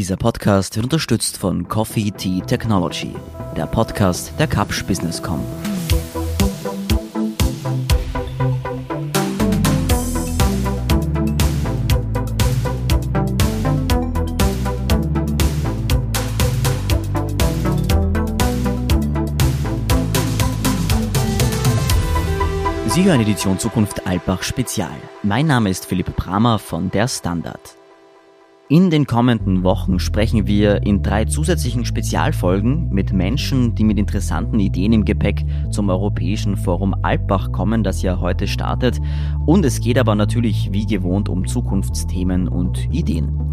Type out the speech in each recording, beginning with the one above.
Dieser Podcast wird unterstützt von Coffee Tea Technology, der Podcast der Kapsch Businesscom. Sie hören Edition Zukunft Alpbach Spezial. Mein Name ist Philipp Bramer von der Standard. In den kommenden Wochen sprechen wir in drei zusätzlichen Spezialfolgen mit Menschen, die mit interessanten Ideen im Gepäck zum Europäischen Forum Alpbach kommen, das ja heute startet. Und es geht aber natürlich wie gewohnt um Zukunftsthemen und Ideen.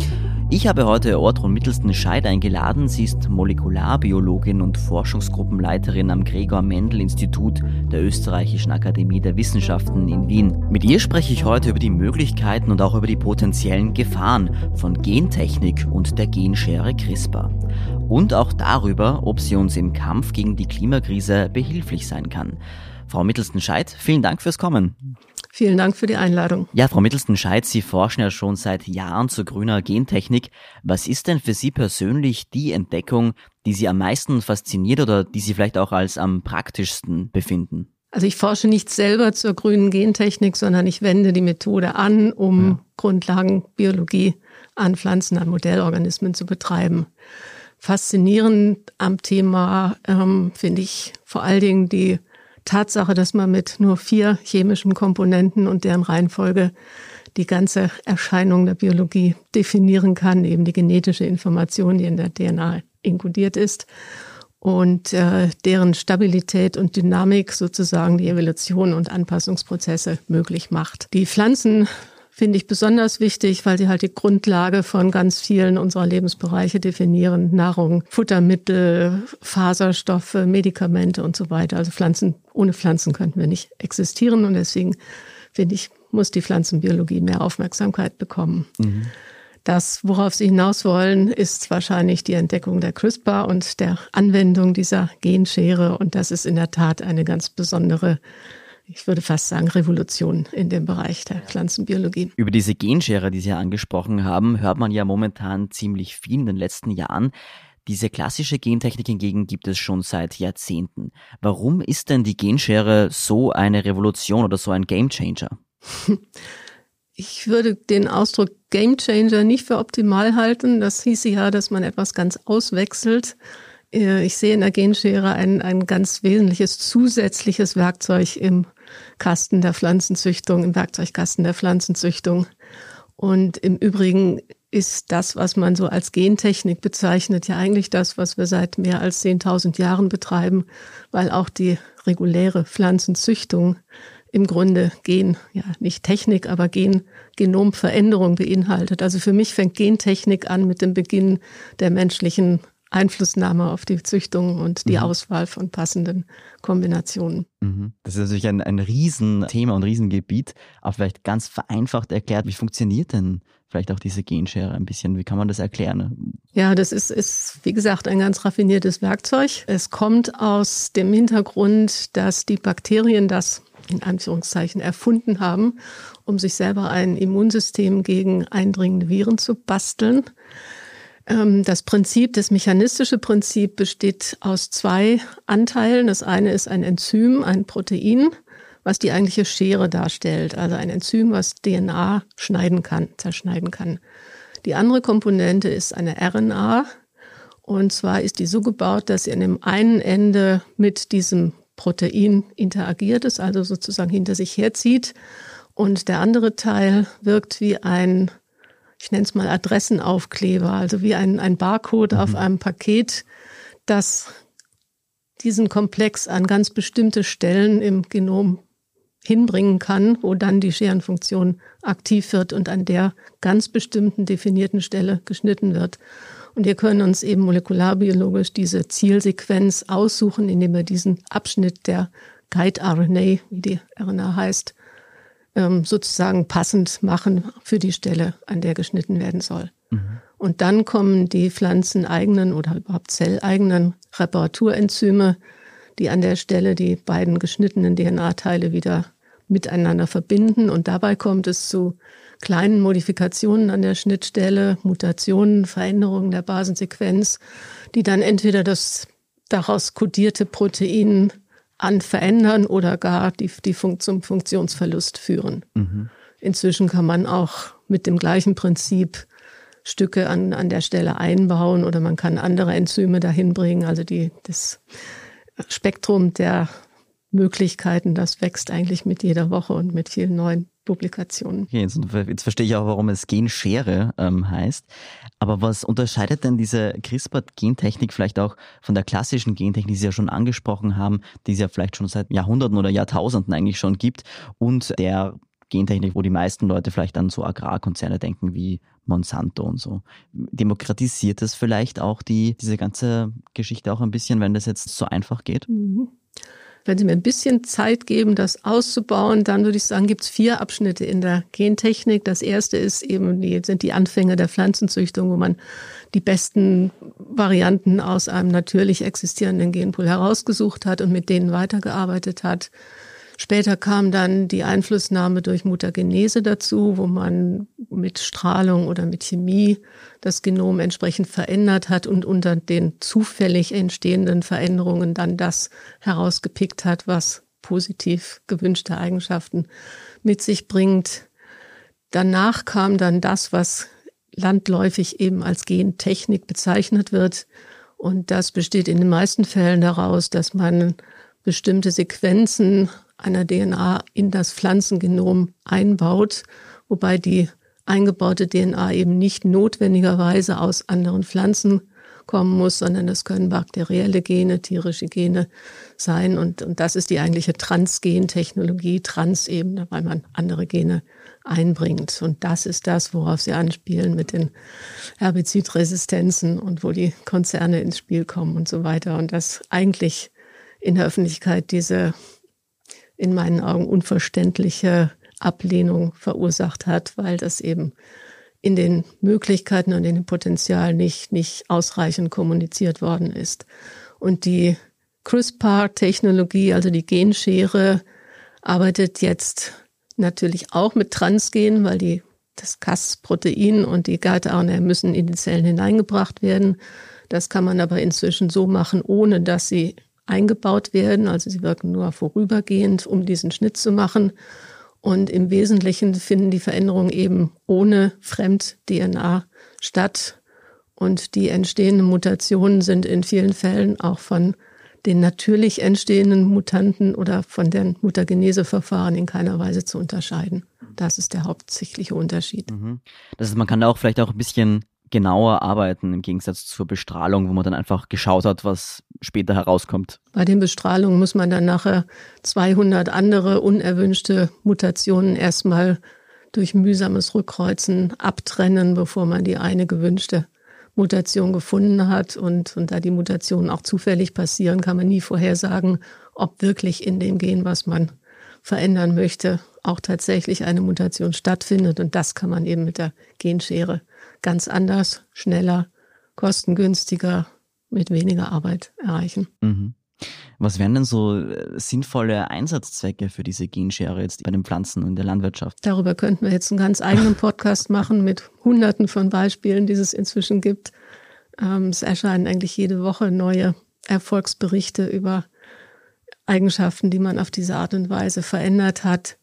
Ich habe heute Ortron Mittelsten Scheid eingeladen. Sie ist Molekularbiologin und Forschungsgruppenleiterin am Gregor Mendel Institut der Österreichischen Akademie der Wissenschaften in Wien. Mit ihr spreche ich heute über die Möglichkeiten und auch über die potenziellen Gefahren von Gentechnik und der Genschere CRISPR. Und auch darüber, ob sie uns im Kampf gegen die Klimakrise behilflich sein kann. Frau Mittelsten Scheid, vielen Dank fürs Kommen. Vielen Dank für die Einladung. Ja, Frau Mittelsten-Scheid, Sie forschen ja schon seit Jahren zur grüner Gentechnik. Was ist denn für Sie persönlich die Entdeckung, die Sie am meisten fasziniert oder die Sie vielleicht auch als am praktischsten befinden? Also ich forsche nicht selber zur grünen Gentechnik, sondern ich wende die Methode an, um ja. Grundlagenbiologie an Pflanzen, an Modellorganismen zu betreiben. Faszinierend am Thema ähm, finde ich vor allen Dingen die Tatsache, dass man mit nur vier chemischen Komponenten und deren Reihenfolge die ganze Erscheinung der Biologie definieren kann, eben die genetische Information, die in der DNA inkodiert ist und äh, deren Stabilität und Dynamik sozusagen die Evolution und Anpassungsprozesse möglich macht. Die Pflanzen finde ich besonders wichtig, weil sie halt die Grundlage von ganz vielen unserer Lebensbereiche definieren. Nahrung, Futtermittel, Faserstoffe, Medikamente und so weiter. Also Pflanzen, ohne Pflanzen könnten wir nicht existieren und deswegen finde ich, muss die Pflanzenbiologie mehr Aufmerksamkeit bekommen. Mhm. Das, worauf Sie hinaus wollen, ist wahrscheinlich die Entdeckung der CRISPR und der Anwendung dieser Genschere. Und das ist in der Tat eine ganz besondere ich würde fast sagen, Revolution in dem Bereich der Pflanzenbiologie. Über diese Genschere, die Sie ja angesprochen haben, hört man ja momentan ziemlich viel in den letzten Jahren. Diese klassische Gentechnik hingegen gibt es schon seit Jahrzehnten. Warum ist denn die Genschere so eine Revolution oder so ein Gamechanger? Ich würde den Ausdruck Gamechanger nicht für optimal halten. Das hieße ja, dass man etwas ganz auswechselt ich sehe in der Genschere ein, ein ganz wesentliches zusätzliches Werkzeug im Kasten der Pflanzenzüchtung, im Werkzeugkasten der Pflanzenzüchtung. Und im Übrigen ist das, was man so als Gentechnik bezeichnet, ja eigentlich das, was wir seit mehr als 10.000 Jahren betreiben, weil auch die reguläre Pflanzenzüchtung im Grunde Gen, ja nicht Technik, aber Gen, Genomveränderung beinhaltet. Also für mich fängt Gentechnik an mit dem Beginn der menschlichen Einflussnahme auf die Züchtung und die mhm. Auswahl von passenden Kombinationen. Mhm. Das ist natürlich ein, ein Riesenthema und Riesengebiet, aber vielleicht ganz vereinfacht erklärt, wie funktioniert denn vielleicht auch diese Genschere ein bisschen? Wie kann man das erklären? Ja, das ist, ist, wie gesagt, ein ganz raffiniertes Werkzeug. Es kommt aus dem Hintergrund, dass die Bakterien das in Anführungszeichen erfunden haben, um sich selber ein Immunsystem gegen eindringende Viren zu basteln. Ähm, das Prinzip, das mechanistische Prinzip besteht aus zwei Anteilen. Das eine ist ein Enzym, ein Protein, was die eigentliche Schere darstellt. Also ein Enzym, was DNA schneiden kann, zerschneiden kann. Die andere Komponente ist eine RNA. Und zwar ist die so gebaut, dass sie an dem einen Ende mit diesem Protein interagiert ist, also sozusagen hinter sich herzieht. Und der andere Teil wirkt wie ein ich nenne es mal Adressenaufkleber, also wie ein, ein Barcode mhm. auf einem Paket, das diesen Komplex an ganz bestimmte Stellen im Genom hinbringen kann, wo dann die Scherenfunktion aktiv wird und an der ganz bestimmten definierten Stelle geschnitten wird. Und wir können uns eben molekularbiologisch diese Zielsequenz aussuchen, indem wir diesen Abschnitt der Guide-RNA, wie die RNA heißt, ähm, sozusagen passend machen für die Stelle, an der geschnitten werden soll. Mhm. Und dann kommen die pflanzeneigenen oder überhaupt zelleigenen Reparaturenzyme, die an der Stelle die beiden geschnittenen DNA-Teile wieder miteinander verbinden. Und dabei kommt es zu kleinen Modifikationen an der Schnittstelle, Mutationen, Veränderungen der Basensequenz, die dann entweder das daraus kodierte Protein an verändern oder gar die, die Fun zum Funktionsverlust führen. Mhm. Inzwischen kann man auch mit dem gleichen Prinzip Stücke an, an der Stelle einbauen oder man kann andere Enzyme dahin bringen. Also die, das Spektrum der Möglichkeiten, das wächst eigentlich mit jeder Woche und mit vielen neuen Publikationen. Okay, jetzt, jetzt verstehe ich auch, warum es Genschere ähm, heißt. Aber was unterscheidet denn diese CRISPR-Gentechnik vielleicht auch von der klassischen Gentechnik, die Sie ja schon angesprochen haben, die es ja vielleicht schon seit Jahrhunderten oder Jahrtausenden eigentlich schon gibt, und der Gentechnik, wo die meisten Leute vielleicht an so Agrarkonzerne denken wie Monsanto und so. Demokratisiert das vielleicht auch die, diese ganze Geschichte auch ein bisschen, wenn das jetzt so einfach geht? Mhm. Wenn Sie mir ein bisschen Zeit geben, das auszubauen, dann würde ich sagen, gibt es vier Abschnitte in der Gentechnik. Das erste ist eben die, sind die Anfänge der Pflanzenzüchtung, wo man die besten Varianten aus einem natürlich existierenden Genpool herausgesucht hat und mit denen weitergearbeitet hat. Später kam dann die Einflussnahme durch Mutagenese dazu, wo man mit Strahlung oder mit Chemie das Genom entsprechend verändert hat und unter den zufällig entstehenden Veränderungen dann das herausgepickt hat, was positiv gewünschte Eigenschaften mit sich bringt. Danach kam dann das, was landläufig eben als Gentechnik bezeichnet wird. Und das besteht in den meisten Fällen daraus, dass man bestimmte Sequenzen einer DNA in das Pflanzengenom einbaut, wobei die eingebaute DNA eben nicht notwendigerweise aus anderen Pflanzen kommen muss, sondern das können bakterielle Gene, tierische Gene sein. Und, und das ist die eigentliche Transgentechnologie, Trans eben, weil man andere Gene einbringt. Und das ist das, worauf Sie anspielen mit den Herbizidresistenzen und wo die Konzerne ins Spiel kommen und so weiter. Und das eigentlich in der Öffentlichkeit diese in meinen Augen unverständliche Ablehnung verursacht hat, weil das eben in den Möglichkeiten und in dem Potenzial nicht, nicht ausreichend kommuniziert worden ist. Und die CRISPR-Technologie, also die Genschere, arbeitet jetzt natürlich auch mit Transgen, weil die, das Cas-Protein und die Galt-RNA müssen in die Zellen hineingebracht werden. Das kann man aber inzwischen so machen, ohne dass sie eingebaut werden. Also sie wirken nur vorübergehend, um diesen Schnitt zu machen. Und im Wesentlichen finden die Veränderungen eben ohne Fremd-DNA statt. Und die entstehenden Mutationen sind in vielen Fällen auch von den natürlich entstehenden Mutanten oder von den Mutageneseverfahren in keiner Weise zu unterscheiden. Das ist der hauptsächliche Unterschied. Mhm. Das heißt, man kann da auch vielleicht auch ein bisschen genauer arbeiten im Gegensatz zur Bestrahlung, wo man dann einfach geschaut hat, was später herauskommt. Bei den Bestrahlungen muss man dann nachher 200 andere unerwünschte Mutationen erstmal durch mühsames Rückkreuzen abtrennen, bevor man die eine gewünschte Mutation gefunden hat. Und, und da die Mutationen auch zufällig passieren, kann man nie vorhersagen, ob wirklich in dem Gen, was man verändern möchte, auch tatsächlich eine Mutation stattfindet. Und das kann man eben mit der Genschere ganz anders, schneller, kostengünstiger, mit weniger Arbeit erreichen. Mhm. Was wären denn so äh, sinnvolle Einsatzzwecke für diese Genschere jetzt bei den Pflanzen und der Landwirtschaft? Darüber könnten wir jetzt einen ganz eigenen Podcast machen mit hunderten von Beispielen, die es inzwischen gibt. Ähm, es erscheinen eigentlich jede Woche neue Erfolgsberichte über Eigenschaften, die man auf diese Art und Weise verändert hat.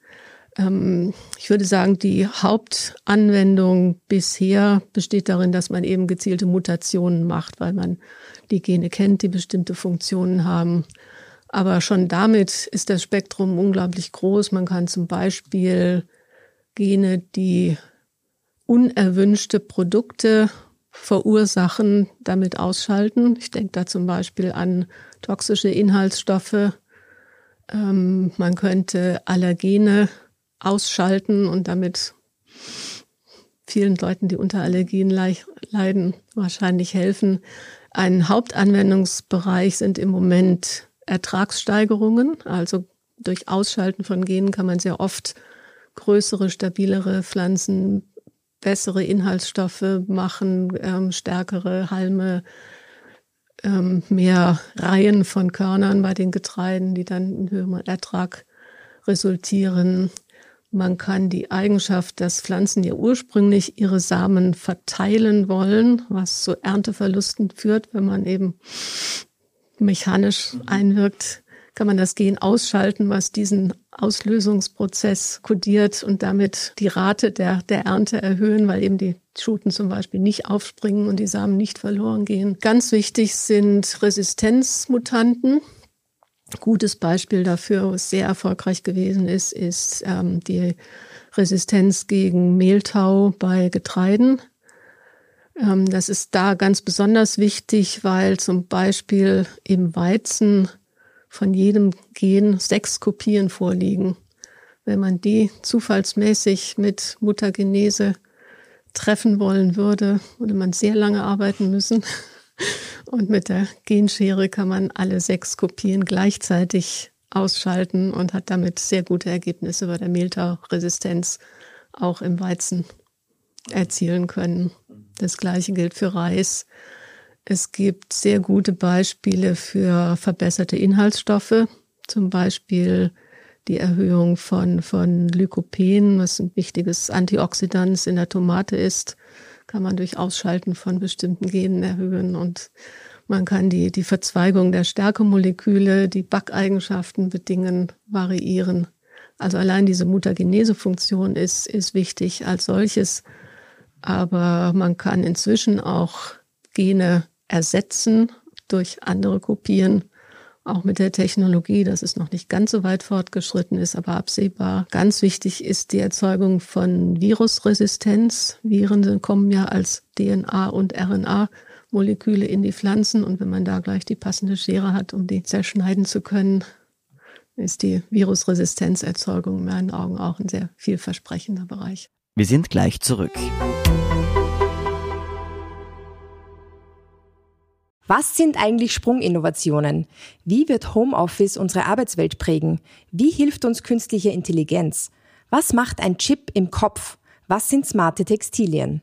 Ähm, ich würde sagen, die Hauptanwendung bisher besteht darin, dass man eben gezielte Mutationen macht, weil man die Gene kennt, die bestimmte Funktionen haben. Aber schon damit ist das Spektrum unglaublich groß. Man kann zum Beispiel Gene, die unerwünschte Produkte verursachen, damit ausschalten. Ich denke da zum Beispiel an toxische Inhaltsstoffe. Ähm, man könnte Allergene ausschalten und damit vielen Leuten, die unter Allergien leiden, wahrscheinlich helfen. Ein Hauptanwendungsbereich sind im Moment Ertragssteigerungen. Also durch Ausschalten von Genen kann man sehr oft größere, stabilere Pflanzen, bessere Inhaltsstoffe machen, ähm, stärkere Halme, ähm, mehr Reihen von Körnern bei den Getreiden, die dann in höherem Ertrag resultieren. Man kann die Eigenschaft, dass Pflanzen ja ursprünglich ihre Samen verteilen wollen, was zu Ernteverlusten führt, wenn man eben mechanisch einwirkt, kann man das Gen ausschalten, was diesen Auslösungsprozess kodiert und damit die Rate der, der Ernte erhöhen, weil eben die Schuten zum Beispiel nicht aufspringen und die Samen nicht verloren gehen. Ganz wichtig sind Resistenzmutanten. Gutes Beispiel dafür, was sehr erfolgreich gewesen ist, ist ähm, die Resistenz gegen Mehltau bei Getreiden. Ähm, das ist da ganz besonders wichtig, weil zum Beispiel im Weizen von jedem Gen sechs Kopien vorliegen. Wenn man die zufallsmäßig mit Muttergenese treffen wollen würde, würde man sehr lange arbeiten müssen. Und mit der Genschere kann man alle sechs Kopien gleichzeitig ausschalten und hat damit sehr gute Ergebnisse bei der Mehltauresistenz auch im Weizen erzielen können. Das gleiche gilt für Reis. Es gibt sehr gute Beispiele für verbesserte Inhaltsstoffe, zum Beispiel die Erhöhung von, von Lykopen, was ein wichtiges Antioxidant in der Tomate ist, kann man durch Ausschalten von bestimmten Genen erhöhen und man kann die, die Verzweigung der Stärkemoleküle, die Backeigenschaften bedingen, variieren. Also allein diese Mutagenese-Funktion ist, ist wichtig als solches. Aber man kann inzwischen auch Gene ersetzen durch andere Kopien auch mit der Technologie, dass es noch nicht ganz so weit fortgeschritten ist, aber absehbar. Ganz wichtig ist die Erzeugung von Virusresistenz. Viren kommen ja als DNA und RNA Moleküle in die Pflanzen und wenn man da gleich die passende Schere hat, um die zerschneiden zu können, ist die Virusresistenzerzeugung in meinen Augen auch ein sehr vielversprechender Bereich. Wir sind gleich zurück. Was sind eigentlich Sprunginnovationen? Wie wird Homeoffice unsere Arbeitswelt prägen? Wie hilft uns künstliche Intelligenz? Was macht ein Chip im Kopf? Was sind smarte Textilien?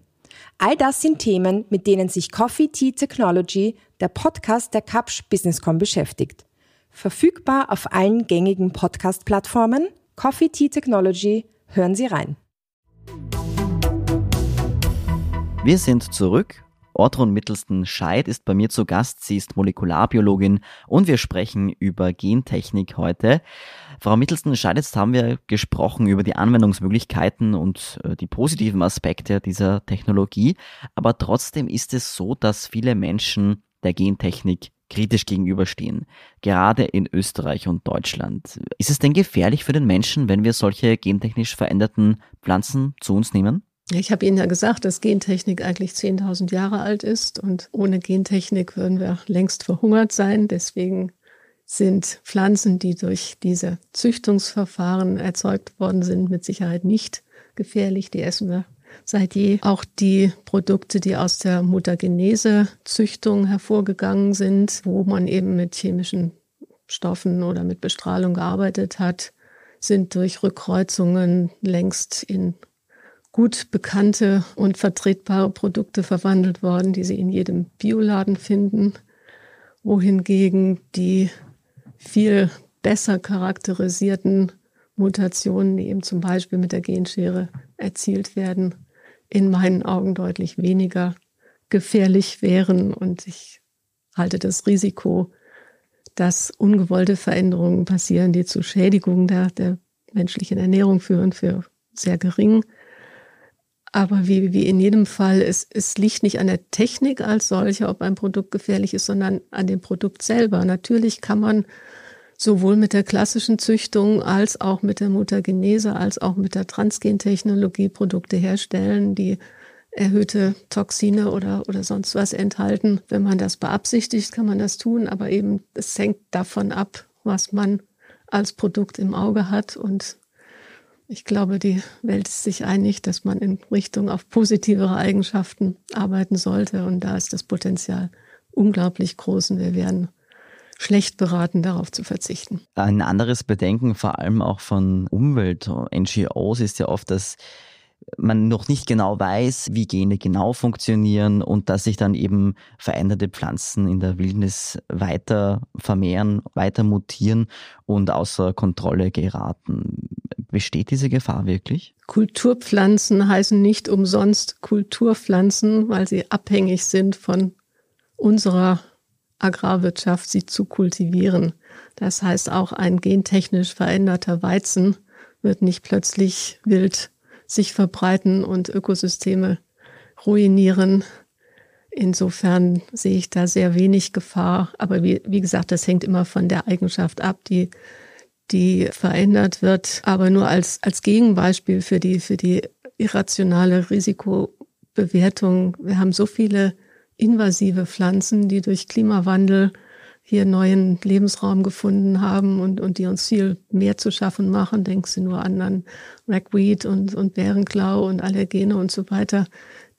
All das sind Themen, mit denen sich Coffee Tea Technology, der Podcast der Kapsch Businesscom beschäftigt. Verfügbar auf allen gängigen Podcast-Plattformen. Coffee Tea Technology, hören Sie rein. Wir sind zurück Ortrun Mittelsten Scheid ist bei mir zu Gast. Sie ist Molekularbiologin und wir sprechen über Gentechnik heute. Frau Mittelsten Scheid, jetzt haben wir gesprochen über die Anwendungsmöglichkeiten und äh, die positiven Aspekte dieser Technologie. Aber trotzdem ist es so, dass viele Menschen der Gentechnik kritisch gegenüberstehen, gerade in Österreich und Deutschland. Ist es denn gefährlich für den Menschen, wenn wir solche gentechnisch veränderten Pflanzen zu uns nehmen? Ich habe Ihnen ja gesagt, dass Gentechnik eigentlich 10.000 Jahre alt ist und ohne Gentechnik würden wir längst verhungert sein. Deswegen sind Pflanzen, die durch diese Züchtungsverfahren erzeugt worden sind, mit Sicherheit nicht gefährlich. Die essen wir seit je. Auch die Produkte, die aus der Mutagenese-Züchtung hervorgegangen sind, wo man eben mit chemischen Stoffen oder mit Bestrahlung gearbeitet hat, sind durch Rückkreuzungen längst in gut bekannte und vertretbare Produkte verwandelt worden, die Sie in jedem Bioladen finden, wohingegen die viel besser charakterisierten Mutationen, die eben zum Beispiel mit der Genschere erzielt werden, in meinen Augen deutlich weniger gefährlich wären. Und ich halte das Risiko, dass ungewollte Veränderungen passieren, die zu Schädigungen der, der menschlichen Ernährung führen, für sehr gering. Aber wie, wie in jedem Fall, es, es liegt nicht an der Technik als solche, ob ein Produkt gefährlich ist, sondern an dem Produkt selber. Natürlich kann man sowohl mit der klassischen Züchtung als auch mit der Mutagenese als auch mit der Transgentechnologie Produkte herstellen, die erhöhte Toxine oder, oder sonst was enthalten. Wenn man das beabsichtigt, kann man das tun, aber eben es hängt davon ab, was man als Produkt im Auge hat und ich glaube, die Welt ist sich einig, dass man in Richtung auf positivere Eigenschaften arbeiten sollte. Und da ist das Potenzial unglaublich groß und wir werden schlecht beraten, darauf zu verzichten. Ein anderes Bedenken, vor allem auch von Umwelt-NGOs, ist ja oft, dass man noch nicht genau weiß, wie Gene genau funktionieren und dass sich dann eben veränderte Pflanzen in der Wildnis weiter vermehren, weiter mutieren und außer Kontrolle geraten. Besteht diese Gefahr wirklich? Kulturpflanzen heißen nicht umsonst Kulturpflanzen, weil sie abhängig sind von unserer Agrarwirtschaft, sie zu kultivieren. Das heißt, auch ein gentechnisch veränderter Weizen wird nicht plötzlich wild sich verbreiten und Ökosysteme ruinieren. Insofern sehe ich da sehr wenig Gefahr. Aber wie, wie gesagt, das hängt immer von der Eigenschaft ab, die, die verändert wird. Aber nur als, als Gegenbeispiel für die, für die irrationale Risikobewertung. Wir haben so viele invasive Pflanzen, die durch Klimawandel hier neuen Lebensraum gefunden haben und, und die uns viel mehr zu schaffen machen. Denken Sie nur an, an Ragweed und, und Bärenklau und Allergene und so weiter.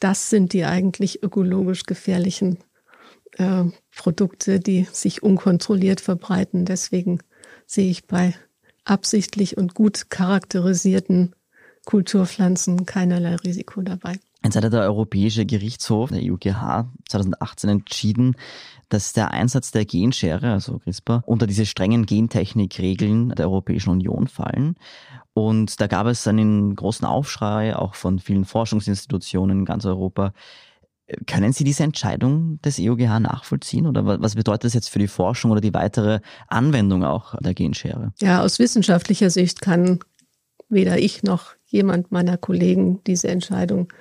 Das sind die eigentlich ökologisch gefährlichen äh, Produkte, die sich unkontrolliert verbreiten. Deswegen sehe ich bei absichtlich und gut charakterisierten Kulturpflanzen keinerlei Risiko dabei. Jetzt hat der Europäische Gerichtshof, der EuGH, 2018 entschieden, dass der Einsatz der Genschere, also CRISPR, unter diese strengen Gentechnikregeln der Europäischen Union fallen. Und da gab es einen großen Aufschrei, auch von vielen Forschungsinstitutionen in ganz Europa. Können Sie diese Entscheidung des EuGH nachvollziehen oder was bedeutet das jetzt für die Forschung oder die weitere Anwendung auch der Genschere? Ja, aus wissenschaftlicher Sicht kann weder ich noch jemand meiner Kollegen diese Entscheidung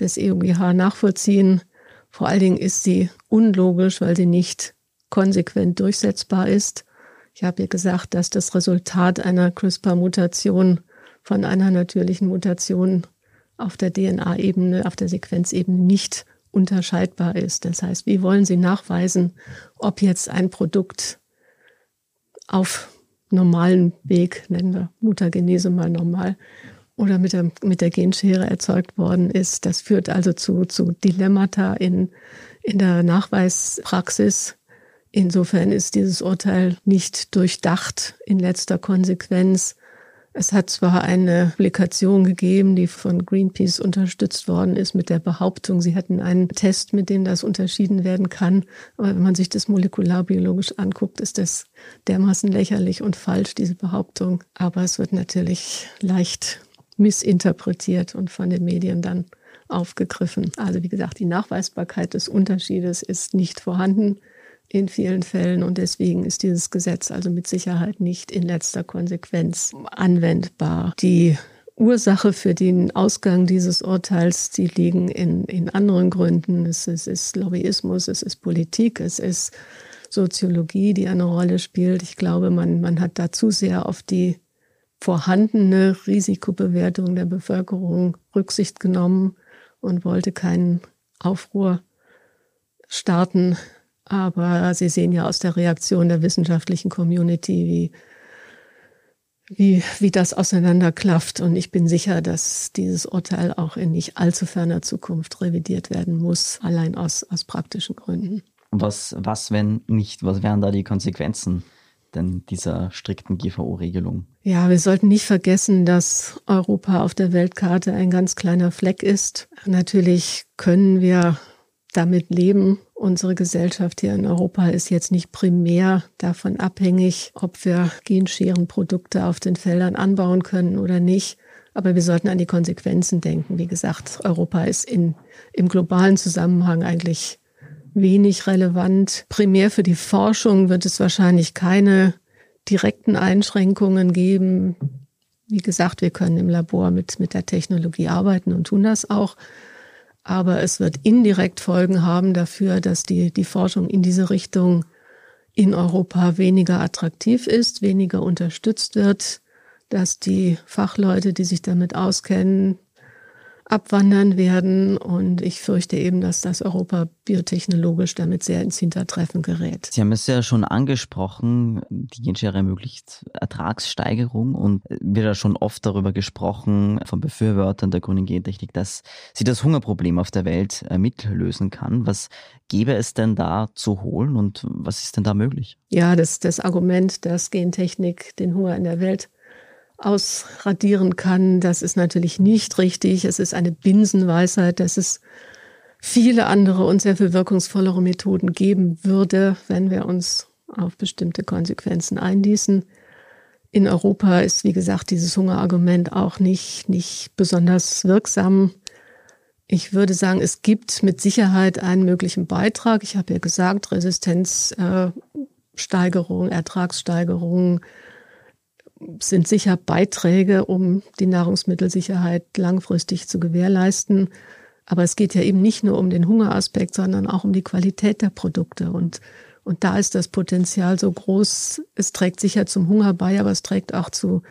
des EuGH nachvollziehen. Vor allen Dingen ist sie unlogisch, weil sie nicht konsequent durchsetzbar ist. Ich habe ja gesagt, dass das Resultat einer CRISPR-Mutation von einer natürlichen Mutation auf der DNA-Ebene, auf der Sequenzebene nicht unterscheidbar ist. Das heißt, wie wollen Sie nachweisen, ob jetzt ein Produkt auf normalen Weg, nennen wir Mutagenese mal normal, oder mit der, mit der Genschere erzeugt worden ist. Das führt also zu, zu Dilemmata in, in der Nachweispraxis. Insofern ist dieses Urteil nicht durchdacht in letzter Konsequenz. Es hat zwar eine Publikation gegeben, die von Greenpeace unterstützt worden ist mit der Behauptung, sie hätten einen Test, mit dem das unterschieden werden kann. Aber wenn man sich das molekularbiologisch anguckt, ist das dermaßen lächerlich und falsch, diese Behauptung. Aber es wird natürlich leicht missinterpretiert und von den Medien dann aufgegriffen. Also wie gesagt, die Nachweisbarkeit des Unterschiedes ist nicht vorhanden in vielen Fällen und deswegen ist dieses Gesetz also mit Sicherheit nicht in letzter Konsequenz anwendbar. Die Ursache für den Ausgang dieses Urteils, die liegen in, in anderen Gründen. Es ist, es ist Lobbyismus, es ist Politik, es ist Soziologie, die eine Rolle spielt. Ich glaube, man, man hat da zu sehr auf die vorhandene Risikobewertung der Bevölkerung Rücksicht genommen und wollte keinen Aufruhr starten. Aber Sie sehen ja aus der Reaktion der wissenschaftlichen Community, wie, wie, wie das auseinanderklafft. Und ich bin sicher, dass dieses Urteil auch in nicht allzu ferner Zukunft revidiert werden muss, allein aus, aus praktischen Gründen. Was, was, wenn nicht? Was wären da die Konsequenzen? Denn dieser strikten GVO-Regelung? Ja, wir sollten nicht vergessen, dass Europa auf der Weltkarte ein ganz kleiner Fleck ist. Natürlich können wir damit leben. Unsere Gesellschaft hier in Europa ist jetzt nicht primär davon abhängig, ob wir Genscherenprodukte auf den Feldern anbauen können oder nicht. Aber wir sollten an die Konsequenzen denken. Wie gesagt, Europa ist in, im globalen Zusammenhang eigentlich wenig relevant. Primär für die Forschung wird es wahrscheinlich keine direkten Einschränkungen geben. Wie gesagt, wir können im Labor mit, mit der Technologie arbeiten und tun das auch. Aber es wird indirekt Folgen haben dafür, dass die, die Forschung in diese Richtung in Europa weniger attraktiv ist, weniger unterstützt wird, dass die Fachleute, die sich damit auskennen, abwandern werden. Und ich fürchte eben, dass das Europa biotechnologisch damit sehr ins Hintertreffen gerät. Sie haben es ja schon angesprochen, die Genschere ermöglicht Ertragssteigerung und wird ja schon oft darüber gesprochen von Befürwortern der grünen Gentechnik, dass sie das Hungerproblem auf der Welt äh, mitlösen kann. Was gäbe es denn da zu holen und was ist denn da möglich? Ja, das, das Argument, dass Gentechnik den Hunger in der Welt ausradieren kann. Das ist natürlich nicht richtig. Es ist eine Binsenweisheit, dass es viele andere und sehr viel wirkungsvollere Methoden geben würde, wenn wir uns auf bestimmte Konsequenzen einließen. In Europa ist, wie gesagt, dieses Hungerargument auch nicht, nicht besonders wirksam. Ich würde sagen, es gibt mit Sicherheit einen möglichen Beitrag. Ich habe ja gesagt, Resistenzsteigerung, Ertragssteigerung sind sicher Beiträge, um die Nahrungsmittelsicherheit langfristig zu gewährleisten. Aber es geht ja eben nicht nur um den Hungeraspekt, sondern auch um die Qualität der Produkte. Und, und da ist das Potenzial so groß. Es trägt sicher zum Hunger bei, aber es trägt auch zu,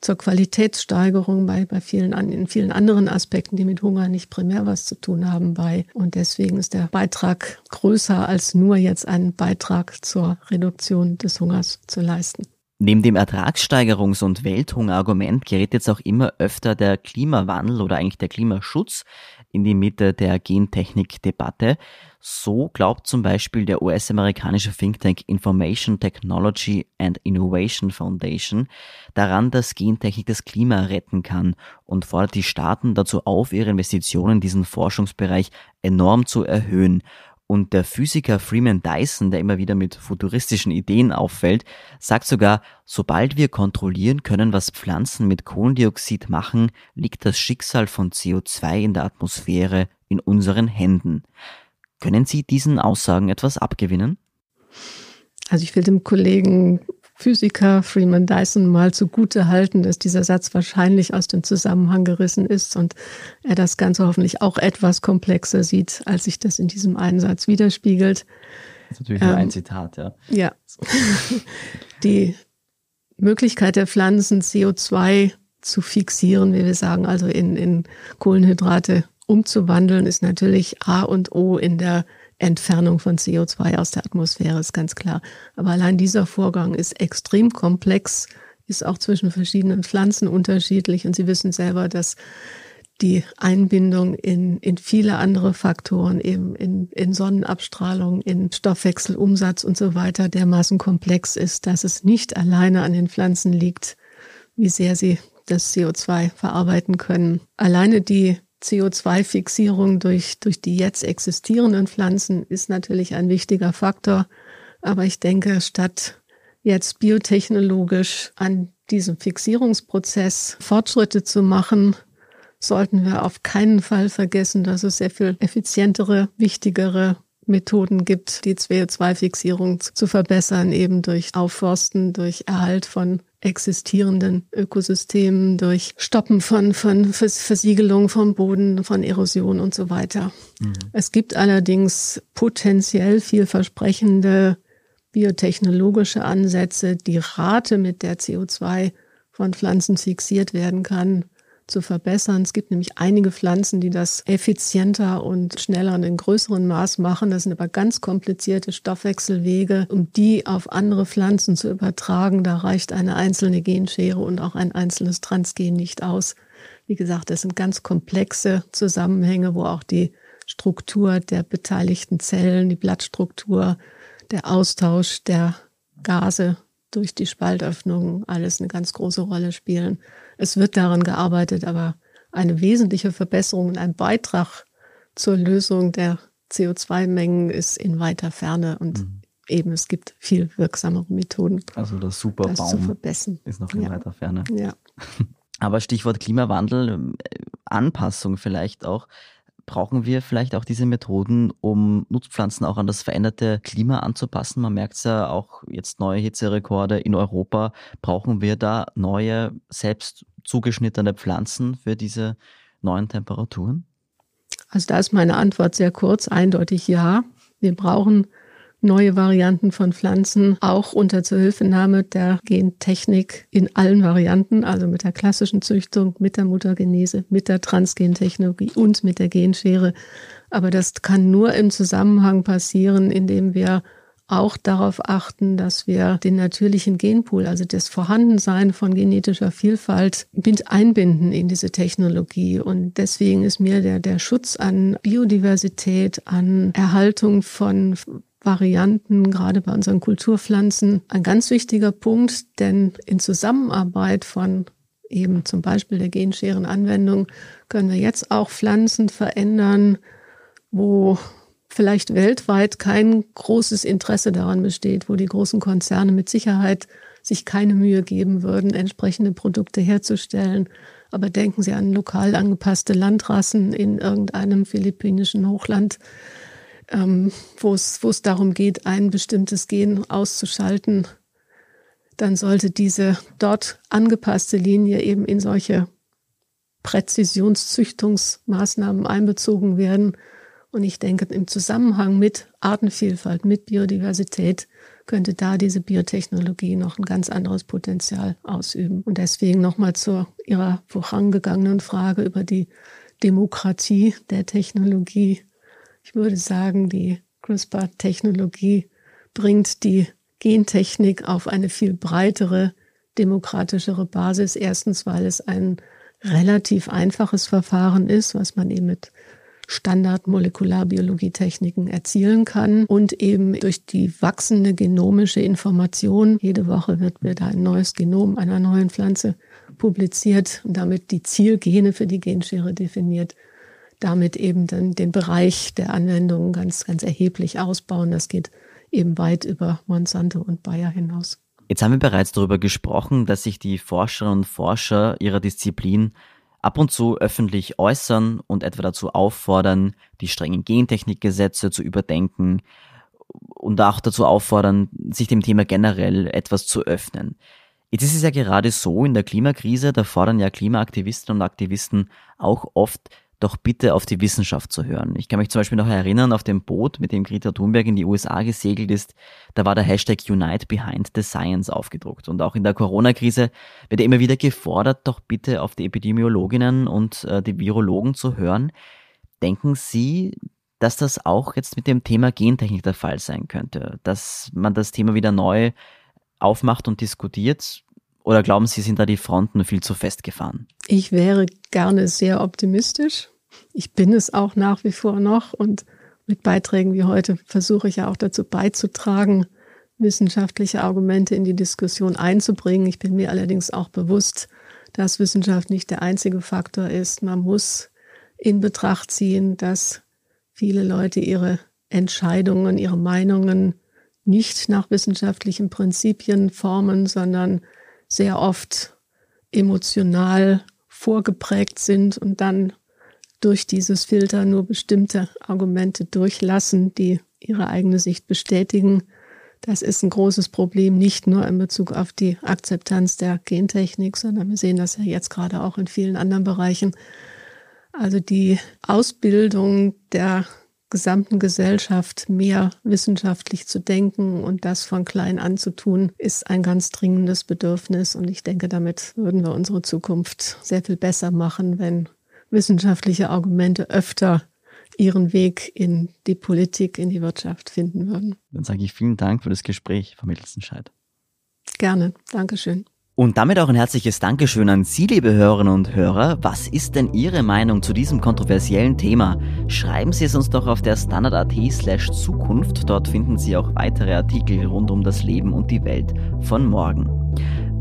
zur Qualitätssteigerung bei, bei vielen, in vielen anderen Aspekten, die mit Hunger nicht primär was zu tun haben, bei. Und deswegen ist der Beitrag größer als nur jetzt einen Beitrag zur Reduktion des Hungers zu leisten. Neben dem Ertragssteigerungs- und Welthungerargument gerät jetzt auch immer öfter der Klimawandel oder eigentlich der Klimaschutz in die Mitte der Gentechnik-Debatte. So glaubt zum Beispiel der US-amerikanische Think Tank Information Technology and Innovation Foundation daran, dass Gentechnik das Klima retten kann und fordert die Staaten dazu auf, ihre Investitionen in diesen Forschungsbereich enorm zu erhöhen. Und der Physiker Freeman Dyson, der immer wieder mit futuristischen Ideen auffällt, sagt sogar, sobald wir kontrollieren können, was Pflanzen mit Kohlendioxid machen, liegt das Schicksal von CO2 in der Atmosphäre in unseren Händen. Können Sie diesen Aussagen etwas abgewinnen? Also ich will dem Kollegen Physiker Freeman Dyson mal zugute halten, dass dieser Satz wahrscheinlich aus dem Zusammenhang gerissen ist und er das Ganze hoffentlich auch etwas komplexer sieht, als sich das in diesem einen Satz widerspiegelt. Das ist natürlich nur ähm, ein Zitat, ja. Ja. Die Möglichkeit der Pflanzen, CO2 zu fixieren, wie wir sagen, also in, in Kohlenhydrate umzuwandeln, ist natürlich A und O in der Entfernung von CO2 aus der Atmosphäre, ist ganz klar. Aber allein dieser Vorgang ist extrem komplex, ist auch zwischen verschiedenen Pflanzen unterschiedlich. Und Sie wissen selber, dass die Einbindung in, in viele andere Faktoren, eben in, in Sonnenabstrahlung, in Stoffwechselumsatz und so weiter dermaßen komplex ist, dass es nicht alleine an den Pflanzen liegt, wie sehr sie das CO2 verarbeiten können. Alleine die CO2-Fixierung durch, durch die jetzt existierenden Pflanzen ist natürlich ein wichtiger Faktor. Aber ich denke, statt jetzt biotechnologisch an diesem Fixierungsprozess Fortschritte zu machen, sollten wir auf keinen Fall vergessen, dass es sehr viel effizientere, wichtigere Methoden gibt, die CO2-Fixierung zu verbessern, eben durch Aufforsten, durch Erhalt von existierenden Ökosystemen, durch Stoppen von, von Versiegelung vom Boden, von Erosion und so weiter. Mhm. Es gibt allerdings potenziell vielversprechende biotechnologische Ansätze, die Rate, mit der CO2 von Pflanzen fixiert werden kann, zu verbessern. Es gibt nämlich einige Pflanzen, die das effizienter und schneller und in größerem Maß machen. Das sind aber ganz komplizierte Stoffwechselwege. Um die auf andere Pflanzen zu übertragen, da reicht eine einzelne Genschere und auch ein einzelnes Transgen nicht aus. Wie gesagt, das sind ganz komplexe Zusammenhänge, wo auch die Struktur der beteiligten Zellen, die Blattstruktur, der Austausch der Gase durch die Spaltöffnungen alles eine ganz große Rolle spielen. Es wird daran gearbeitet, aber eine wesentliche Verbesserung und ein Beitrag zur Lösung der CO2-Mengen ist in weiter Ferne und mhm. eben es gibt viel wirksamere Methoden. Also das Superbaum ist noch in ja. weiter Ferne. Ja. Aber Stichwort Klimawandel, äh, Anpassung vielleicht auch. Brauchen wir vielleicht auch diese Methoden, um Nutzpflanzen auch an das veränderte Klima anzupassen? Man merkt es ja auch jetzt neue Hitzerekorde in Europa. Brauchen wir da neue, selbst zugeschnittene Pflanzen für diese neuen Temperaturen? Also da ist meine Antwort sehr kurz, eindeutig ja. Wir brauchen neue Varianten von Pflanzen, auch unter Zuhilfenahme der Gentechnik in allen Varianten, also mit der klassischen Züchtung, mit der Muttergenese, mit der Transgentechnologie und mit der Genschere. Aber das kann nur im Zusammenhang passieren, indem wir auch darauf achten, dass wir den natürlichen Genpool, also das Vorhandensein von genetischer Vielfalt, mit einbinden in diese Technologie. Und deswegen ist mir der, der Schutz an Biodiversität, an Erhaltung von Varianten, gerade bei unseren Kulturpflanzen, ein ganz wichtiger Punkt, denn in Zusammenarbeit von eben zum Beispiel der Genscherenanwendung können wir jetzt auch Pflanzen verändern, wo vielleicht weltweit kein großes Interesse daran besteht, wo die großen Konzerne mit Sicherheit sich keine Mühe geben würden, entsprechende Produkte herzustellen. Aber denken Sie an lokal angepasste Landrassen in irgendeinem philippinischen Hochland, ähm, wo es darum geht, ein bestimmtes Gen auszuschalten. Dann sollte diese dort angepasste Linie eben in solche Präzisionszüchtungsmaßnahmen einbezogen werden. Und ich denke, im Zusammenhang mit Artenvielfalt, mit Biodiversität könnte da diese Biotechnologie noch ein ganz anderes Potenzial ausüben. Und deswegen nochmal zu Ihrer vorangegangenen Frage über die Demokratie der Technologie. Ich würde sagen, die CRISPR-Technologie bringt die Gentechnik auf eine viel breitere, demokratischere Basis. Erstens, weil es ein relativ einfaches Verfahren ist, was man eben mit Standard-Molekularbiologietechniken erzielen kann und eben durch die wachsende genomische Information, jede Woche wird wieder ein neues Genom einer neuen Pflanze publiziert und damit die Zielgene für die Genschere definiert, damit eben dann den Bereich der Anwendungen ganz, ganz erheblich ausbauen. Das geht eben weit über Monsanto und Bayer hinaus. Jetzt haben wir bereits darüber gesprochen, dass sich die Forscherinnen und Forscher ihrer Disziplin ab und zu öffentlich äußern und etwa dazu auffordern, die strengen Gentechnikgesetze zu überdenken und auch dazu auffordern, sich dem Thema generell etwas zu öffnen. Jetzt ist es ja gerade so in der Klimakrise, da fordern ja Klimaaktivistinnen und Aktivisten auch oft doch bitte auf die Wissenschaft zu hören. Ich kann mich zum Beispiel noch erinnern, auf dem Boot, mit dem Greta Thunberg in die USA gesegelt ist, da war der Hashtag Unite Behind the Science aufgedruckt. Und auch in der Corona-Krise wird immer wieder gefordert, doch bitte auf die Epidemiologinnen und äh, die Virologen zu hören. Denken Sie, dass das auch jetzt mit dem Thema Gentechnik der Fall sein könnte? Dass man das Thema wieder neu aufmacht und diskutiert? Oder glauben Sie, sind da die Fronten viel zu festgefahren? Ich wäre gerne sehr optimistisch. Ich bin es auch nach wie vor noch und mit Beiträgen wie heute versuche ich ja auch dazu beizutragen, wissenschaftliche Argumente in die Diskussion einzubringen. Ich bin mir allerdings auch bewusst, dass Wissenschaft nicht der einzige Faktor ist. Man muss in Betracht ziehen, dass viele Leute ihre Entscheidungen, ihre Meinungen nicht nach wissenschaftlichen Prinzipien formen, sondern sehr oft emotional vorgeprägt sind und dann durch dieses Filter nur bestimmte Argumente durchlassen, die ihre eigene Sicht bestätigen. Das ist ein großes Problem, nicht nur in Bezug auf die Akzeptanz der Gentechnik, sondern wir sehen das ja jetzt gerade auch in vielen anderen Bereichen. Also die Ausbildung der gesamten Gesellschaft mehr wissenschaftlich zu denken und das von klein an zu tun, ist ein ganz dringendes Bedürfnis. Und ich denke, damit würden wir unsere Zukunft sehr viel besser machen, wenn wissenschaftliche Argumente öfter ihren Weg in die Politik, in die Wirtschaft finden würden. Dann sage ich vielen Dank für das Gespräch, Frau Mittelstenscheid. Gerne. Dankeschön. Und damit auch ein herzliches Dankeschön an Sie, liebe Hörerinnen und Hörer. Was ist denn Ihre Meinung zu diesem kontroversiellen Thema? Schreiben Sie es uns doch auf der Standard.at slash Zukunft. Dort finden Sie auch weitere Artikel rund um das Leben und die Welt von morgen.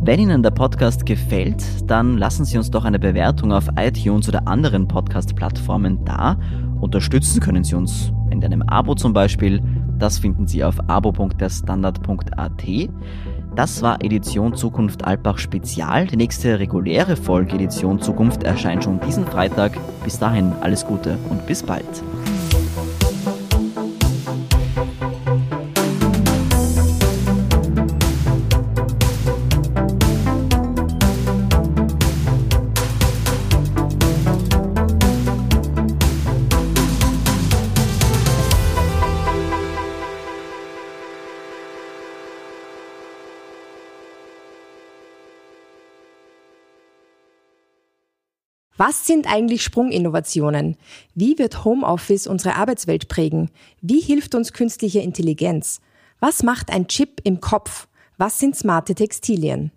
Wenn Ihnen der Podcast gefällt, dann lassen Sie uns doch eine Bewertung auf iTunes oder anderen Podcast-Plattformen da. Unterstützen können Sie uns in einem Abo zum Beispiel. Das finden Sie auf abo.derstandard.at. Das war Edition Zukunft Alpbach Spezial. Die nächste reguläre Folge Edition Zukunft erscheint schon diesen Freitag. Bis dahin alles Gute und bis bald. Was sind eigentlich Sprunginnovationen? Wie wird Homeoffice unsere Arbeitswelt prägen? Wie hilft uns künstliche Intelligenz? Was macht ein Chip im Kopf? Was sind smarte Textilien?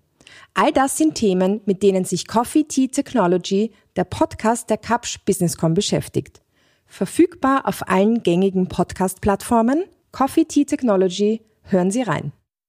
All das sind Themen, mit denen sich Coffee Tea Technology, der Podcast der Kapsch Businesscom beschäftigt. Verfügbar auf allen gängigen Podcast-Plattformen. Coffee Tea Technology, hören Sie rein.